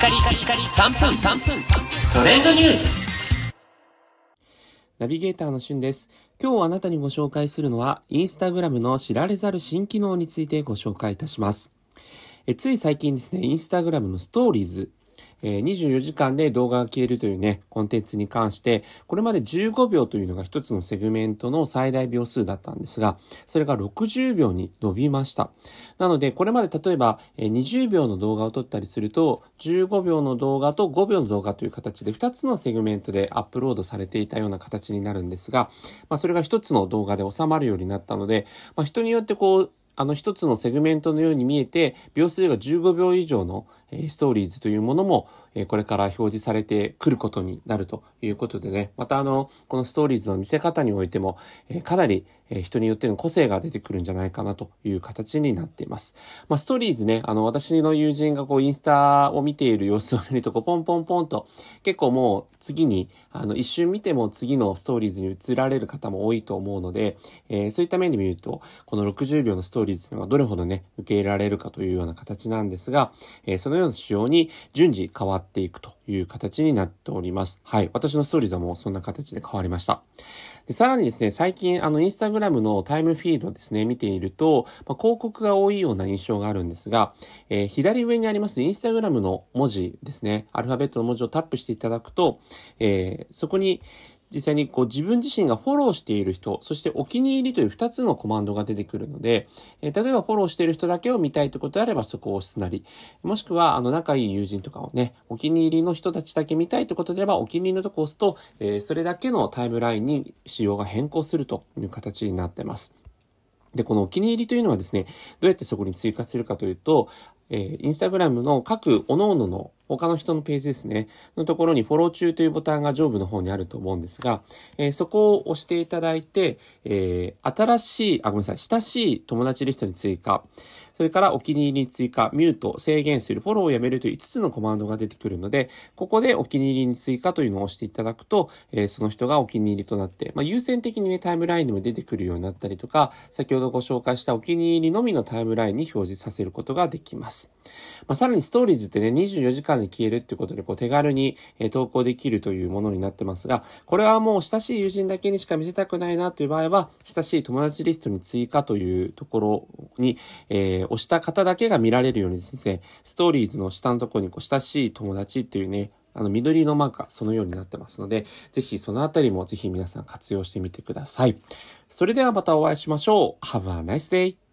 カリカリカリ3分3分トレンドニュースナビゲーターのしゅんです。今日あなたにご紹介するのは、インスタグラムの知られざる新機能についてご紹介いたします。えつい最近ですね、インスタグラムのストーリーズ、えー24時間で動画が消えるというね、コンテンツに関して、これまで15秒というのが一つのセグメントの最大秒数だったんですが、それが60秒に伸びました。なので、これまで例えば、えー20秒の動画を撮ったりすると、15秒の動画と5秒の動画という形で2つのセグメントでアップロードされていたような形になるんですが、まあ、それが1つの動画で収まるようになったので、まあ、人によってこう、あの一つのセグメントのように見えて、秒数が15秒以上の、ストーリーズというものも、これから表示されてくることになるということでね、またあの、このストーリーズの見せ方においても、かなり、人によっての個性が出てくるんじゃないかなという形になっています。まあ、ストーリーズね、あの、私の友人がこう、インスタを見ている様子を見ると、ポンポンポンと、結構もう次に、あの、一瞬見ても次のストーリーズに移られる方も多いと思うので、えーそういった面で見ると、この60秒のストーリーズというのがどれほどね、受け入れられるかというような形なんですが、えーそのような仕様に順次変わっていくという形になっております。はい。私のストーリーズはもうそんな形で変わりました。でさらにですね、最近、あの、インスタグラムのタイムフィードですね、見ていると、まあ、広告が多いような印象があるんですが、えー左上にありますインスタグラムの文字ですね、アルファベットの文字をタップしていただくと、えーそこに、実際にこう自分自身がフォローしている人、そしてお気に入りという2つのコマンドが出てくるので、え例えばフォローしている人だけを見たいということであればそこを押すなり、もしくはあの仲いい友人とかをね、お気に入りの人たちだけ見たいということであればお気に入りのとこを押すと、えそれだけのタイムラインに仕様が変更するという形になってます。で、このお気に入りというのはですね、どうやってそこに追加するかというと、えーインスタグラムの各各々の他の人のページですね、のところにフォロー中というボタンが上部の方にあると思うんですが、えーそこを押していただいて、えー新しい、あ、ごめんなさい、親しい友達リストに追加、それからお気に入りに追加、ミュート、制限する、フォローをやめるという5つのコマンドが出てくるので、ここでお気に入りに追加というのを押していただくと、えーその人がお気に入りとなって、まあ、優先的にね、タイムラインでも出てくるようになったりとか、先ほどご紹介したお気に入りのみのタイムラインに表示させることができます。まあ、さらにストーリーズってね、24時間で消えるっていうことで、こう手軽に、えー投稿できるというものになってますが、これはもう親しい友人だけにしか見せたくないなという場合は、親しい友達リストに追加というところに、えー押した方だけが見られるようにですね、ストーリーズの下のところにこう親しい友達っていうね、あの緑のマークがそのようになってますので、ぜひそのあたりもぜひ皆さん活用してみてください。それではまたお会いしましょう。Have a nice day!